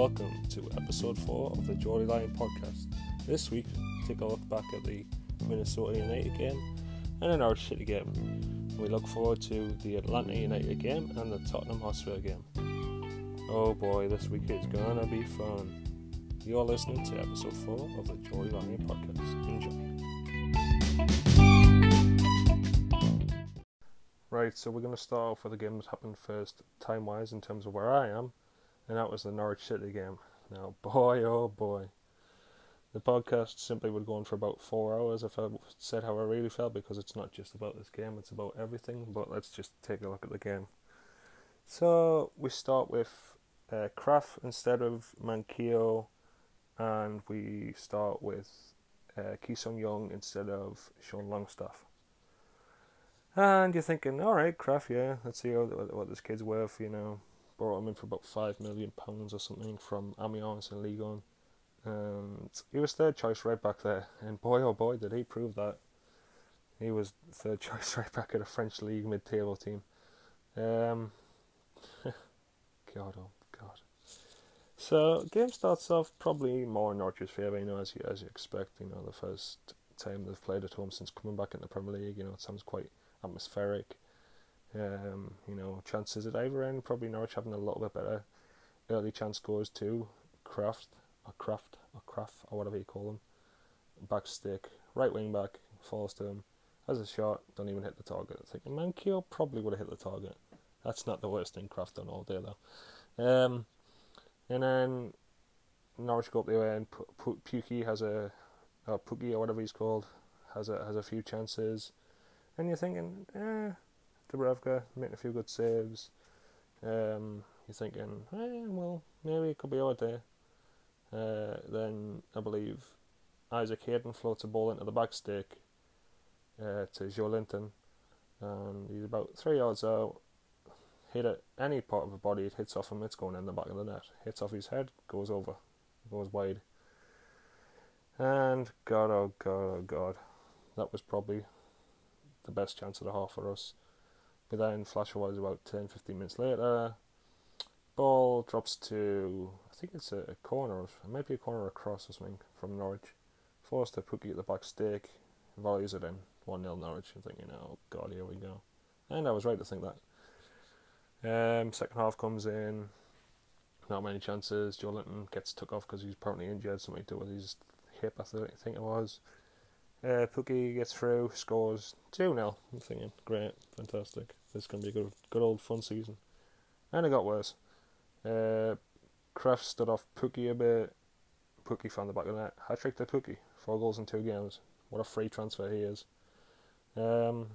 Welcome to episode 4 of the Geordie Lion podcast. This week, take a look back at the Minnesota United game and an Norwich City game. We look forward to the Atlanta United game and the Tottenham Hotspur game. Oh boy, this week is gonna be fun. You're listening to episode 4 of the Geordie Lion podcast. Enjoy. Right, so we're going to start off with the game that happened first, time wise, in terms of where I am, and that was the Norwich City game. Now, boy, oh boy. The podcast simply would go on for about four hours if I said how I really felt because it's not just about this game, it's about everything. But let's just take a look at the game. So we start with uh, Krafth instead of Manquillo, and we start with uh, Ki Sung Young instead of Sean Longstaff. And you're thinking, all right, Krafth, yeah, let's see what this kid's worth. You know, brought him in for about five million pounds or something from Amiens and Ligue 1. And he was third choice right back there, and boy oh boy did he prove that. He was third choice right back at a French league mid-table team. Um, God oh God. So game starts off probably more in Norwich's favour, you know, as you as you expect. You know, the first time they've played at home since coming back in the Premier League. You know, it sounds quite atmospheric. Um, you know, chances at either end, probably Norwich having a little bit better. Early chance scores too. Craft or Craft or Craft or whatever you call them. Back stick, right wing back, falls to him, has a shot, don't even hit the target. I think Manquillo probably would have hit the target. That's not the worst thing Craft done all day though. Um, and then Norwich go up the way and P- P- Pukki has a, or Pukki or whatever he's called, has a has a few chances, and you're thinking, eh, Dubravka making a few good saves. Um, you're thinking, eh, well, maybe it could be our day. Uh, then I believe Isaac Hayden floats a ball into the back stick uh, to Joelinton, and he's about three yards out. Hit it any part of the body, it hits off him, it's going in the back of the net. Hits off his head, goes over, goes wide. And God, oh God, oh God, that was probably the best chance of the half for us. Then, flash was about 10 15 minutes later, ball drops to, I think it's a, a corner, it might be a corner across or something from Norwich. To Pukki at the back stick, volleys it in, 1 0 Norwich. I'm thinking, oh God, here we go. And I was right to think that. Um, second half comes in, not many chances. Joelinton gets took off because he's apparently injured, something to do with his hip, I think it was. Uh, Pukki gets through, scores 2 0. I'm thinking, great, fantastic. Is going to be a good, good old fun season. And it got worse. Uh, Krafth stood off Pukki a bit. Pukki found the back of the net. Hat trick to Pukki. Four goals in two games. What a free transfer he is. Um,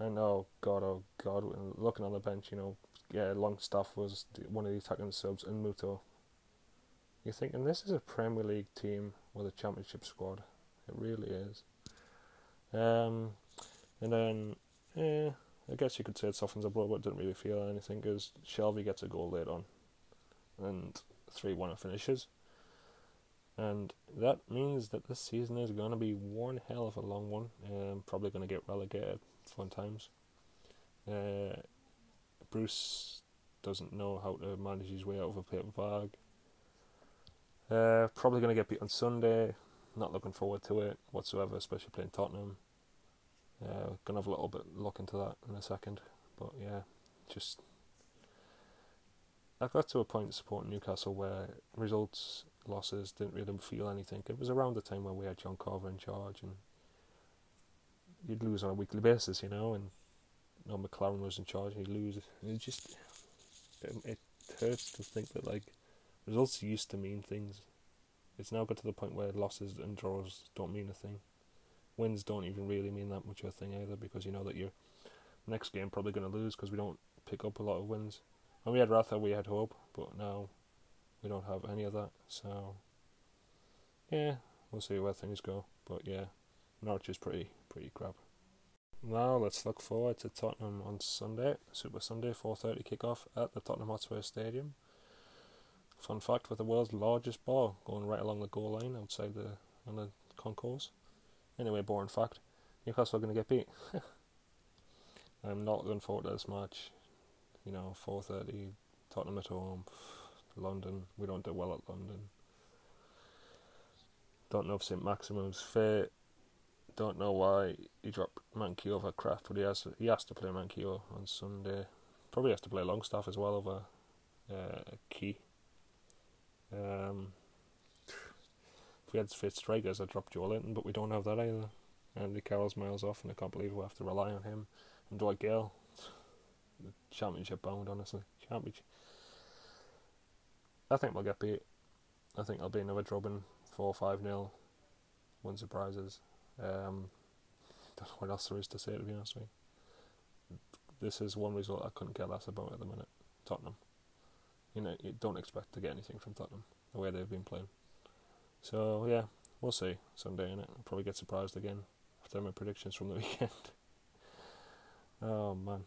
and oh god, oh god, looking on the bench, you know, yeah, Longstaff was one of the attacking subs, and Muto. You're thinking this is a Premier League team with a Championship squad. It really is. Um, and then, yeah, I guess you could say it softens the blow, but didn't really feel anything because Shelvey gets a goal late on, and three one finishes. And that means that this season is going to be one hell of a long one. Um, probably going to get relegated fun times. Uh, Bruce doesn't know how to manage his way out of a paper bag. Uh, probably going to get beat on Sunday. Not looking forward to it whatsoever, especially playing Tottenham. Uh, gonna have a little bit look into that in a second, but yeah, just I got to a point in supporting Newcastle where results, losses didn't really feel anything. It was around the time when we had John Carver in charge, and you'd lose on a weekly basis, you know, and you know, McClaren was in charge, and you lose. It just it, it hurts to think that like results used to mean things. It's now got to the point where losses and draws don't mean a thing. Wins don't even really mean that much of a thing either because you know that your next game probably going to lose because we don't pick up a lot of wins. And we had Rafa, we had hope, but now we don't have any of that. So yeah, we'll see where things go. But yeah, Norwich is pretty pretty crap. Now let's look forward to Tottenham on Sunday, Super Sunday, 4:30 kickoff at the Tottenham Hotspur Stadium. Fun fact: with the world's largest ball going right along the goal line outside the on the concourse. Anyway, boring fact: Newcastle are going to get beat. I'm not looking forward to this match. You know, 4:30 Tottenham at home. London. We don't do well at London. Don't know if St Maximin's fit. Don't know why he dropped Mankey over Krafth, but he has he has to play Mankey on Sunday. Probably has to play Longstaff as well over uh, Ki. Um, we had fit strikers, I'd drop Joelinton, but we don't have that either. Andy Carroll's miles off, and I can't believe we have to rely on him. And Dwight Gayle, championship bound, honestly. Championship. I think we'll get beat. I think I'll be another drubbing 4 5 0. Win surprises. Um, don't know what else there is to say, to be honest with you. This is one result I couldn't care less about at the minute. Tottenham. You know, you don't expect to get anything from Tottenham, the way they've been playing. So, yeah, we'll see Sunday, innit? I'll probably get surprised again after my predictions from the weekend. oh, man.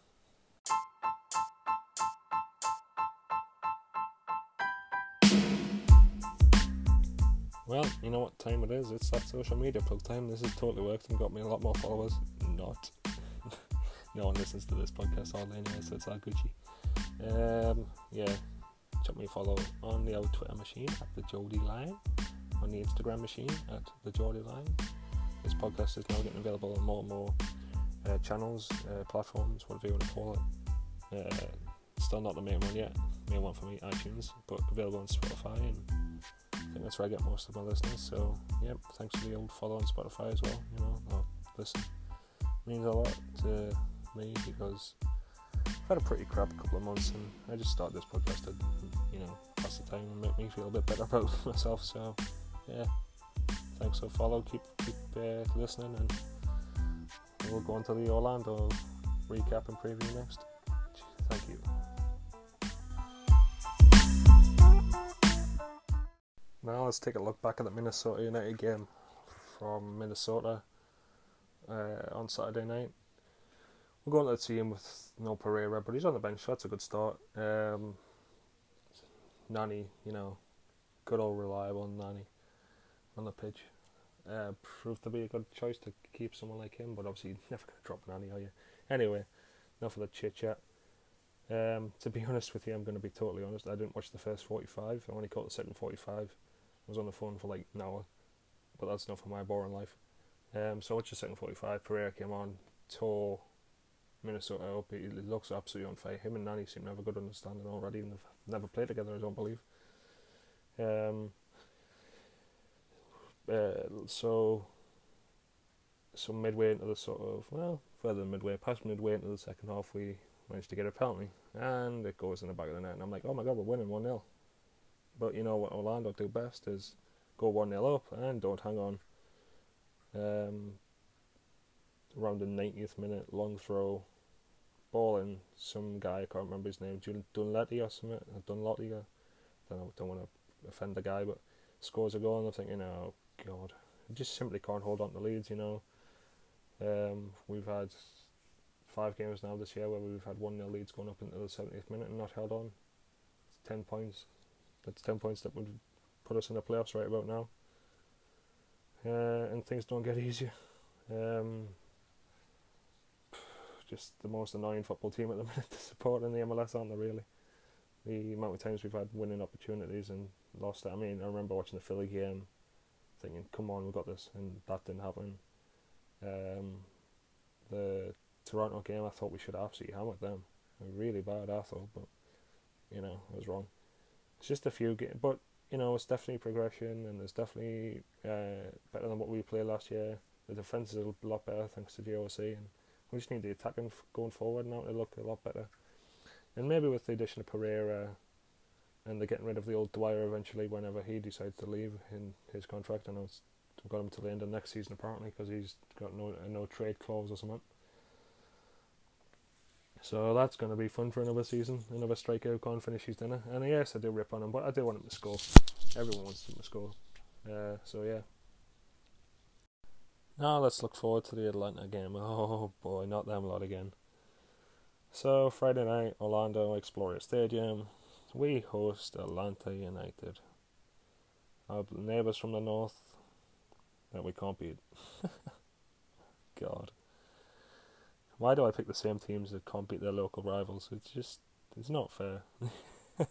Well, you know what time it is? It's that social media plug time. This has totally worked and got me a lot more followers. Not. no one listens to this podcast all day anyway, so it's all Gucci. Um, yeah, chuck me a follow on the old Twitter machine at the Geordie Lion, on the Instagram machine at the Geordie Lion. This podcast is now getting available on more and more uh, channels, uh, platforms, whatever you want to call it. Uh, still not the main one yet. Main one for me, iTunes, but available on Spotify and I think that's where I get most of my listeners. So, yeah, thanks for the old follow on Spotify as well. You know, listen it means a lot to me because I've had a pretty crap couple of months, and I just started this podcast to, you know, pass the time and make me feel a bit better about myself. So, yeah, thanks for follow. Keep keep uh, listening, and we'll go on to the Orlando recap and preview next. Thank you. Now let's take a look back at the Minnesota United game from Minnesota uh, on Saturday night. We're going to the team with no Pereira, but he's on the bench. So that's a good start. Um, Nani, you know, good old reliable Nani on the pitch. Uh, proved to be a good choice to keep someone like him, but obviously you're never going to drop Nani, are you? Anyway, enough of the chit chat. Um, to be honest with you, I'm going to be totally honest. I didn't watch the first 45. I only caught the second 45. I was on the phone for like an hour, but that's enough for my boring life. Um, so what's the second 45? Pereira came on, tore Minnesota up. He looks absolutely on fire. Him and Nani seem to have a good understanding already, and they've never played together, I don't believe. Um, uh, so, so midway into the sort of well, further than midway, past midway into the second half, we managed to get a penalty, and it goes in the back of the net, and I'm like, oh my god, we're winning one 0 but you know what Orlando do best is go 1 0 up and don't hang on. Um, around the 90th minute, long throw, ball in. Some guy, I can't remember his name, Dunletti or something, Dunlotty, I don't, don't want to offend the guy, but scores a goal and I'm thinking, oh god, I just simply can't hold on to leads, you know. Um, we've had five games now this year where we've had 1 0 leads going up into the 70th minute and not held on. It's 10 points. That's 10 points that would put us in the playoffs right about now. Uh, and things don't get easier. Um, just the most annoying football team at the minute to support in the MLS, aren't they, really? The amount of times we've had winning opportunities and lost it. I mean, I remember watching the Philly game thinking, come on, we've got this, and that didn't happen. Um, the Toronto game, I thought we should absolutely hammered them. Really bad, I thought, but, you know, I was wrong. It's just a few games, but you know, it's definitely progression, and it's definitely uh, better than what we played last year. The defense is a lot better thanks to GOC, and we just need the attacking going forward now to look a lot better. And maybe with the addition of Pereira and they're getting rid of the old Dwyer eventually, whenever he decides to leave in his contract, I know it's got him to the end of next season apparently because he's got no no trade clause or something. So that's going to be fun for another season. Another striker who can't finish his dinner. And yes, I do rip on him, but I do want him to score. Everyone wants him to score. Uh, so yeah. Now let's look forward to the Atlanta game. Oh boy, not them lot again. So Friday night, Orlando Exploria Stadium. We host Atlanta United. Our neighbours from the north that we can't beat. God. Why do I pick the same teams that can't beat their local rivals? It's just, it's not fair.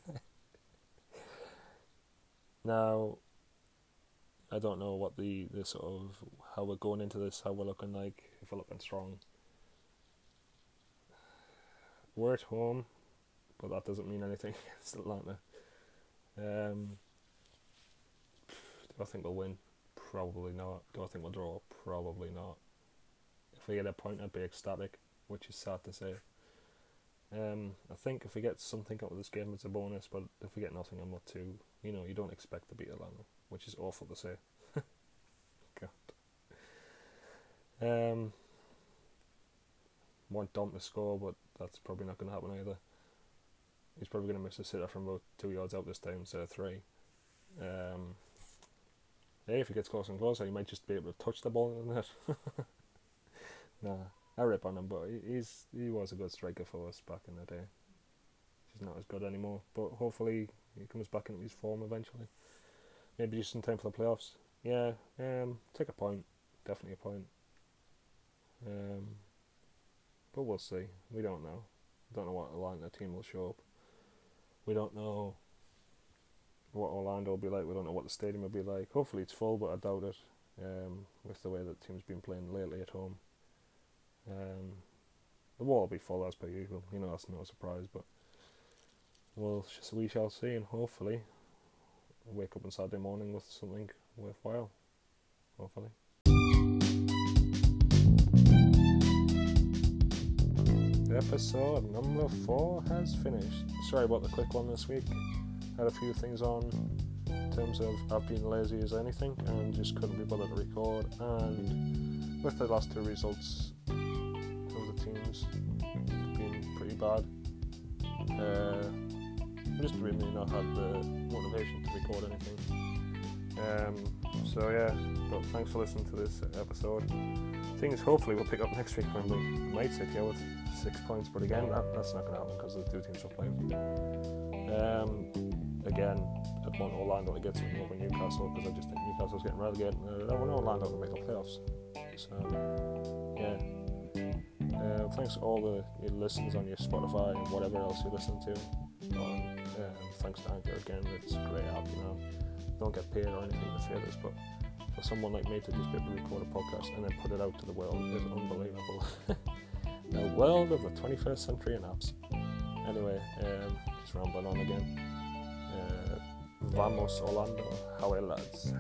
Now, I don't know what the, the sort of how we're going into this, how we're looking like, if we're looking strong. We're at home, but that doesn't mean anything against Atlanta. Um, do I think we'll win? Probably not. Do I think we'll draw? Probably not. If we get a point, I'd be ecstatic, which is sad to say. Um, I think if we get something out of this game, it's a bonus. But if we get nothing, I'm not too. You know, you don't expect to beat Atlanta, which is awful to say. God. Um, want Dom to score, but that's probably not going to happen either. He's probably going to miss a sitter from about two yards out this time instead of three. Um, hey, if he gets closer and closer, he might just be able to touch the ball in the net. nah, I rip on him, but he's he was a good striker for us back in the day. He's not as good anymore, but hopefully he comes back into his form eventually. Maybe just in time for the playoffs. Yeah, um, take a point, definitely a point. Um, but we'll see. We don't know. Don't know what line the team will show up. We don't know what Orlando will be like. We don't know what the stadium will be like. Hopefully it's full, but I doubt it. Um, with the way that the team's been playing lately at home. Um, the wall will be full as per usual. You know that's no surprise, but well, we shall see, and hopefully wake up on Saturday morning with something worthwhile. Hopefully. Episode number four has finished. Sorry about the quick one this week. Had a few things on in terms of I've been lazy as anything and just couldn't be bothered to record. And with the last two results of the teams being pretty bad, uh, just really not had the motivation to record anything. Um, so yeah, but thanks for listening to this episode. Things hopefully we'll pick up next week when we might sit here with six points, but again that, that's not going to happen because the two teams are playing. Um, again, I'd want Orlando to get something over Newcastle because I just think Newcastle's getting relegated. And I don't want Orlando to make the playoffs. So yeah. Uh, thanks to all the your listens on your Spotify and whatever else you listen to. Um, thanks to Anchor again, it's a great app. You know, don't get paid or anything to say this, but for someone like me to just be able to record a podcast and then put it out to the world is unbelievable. the world of the 21st century and apps. Anyway, um, just rambling on again. Uh, vamos Orlando, how are lads.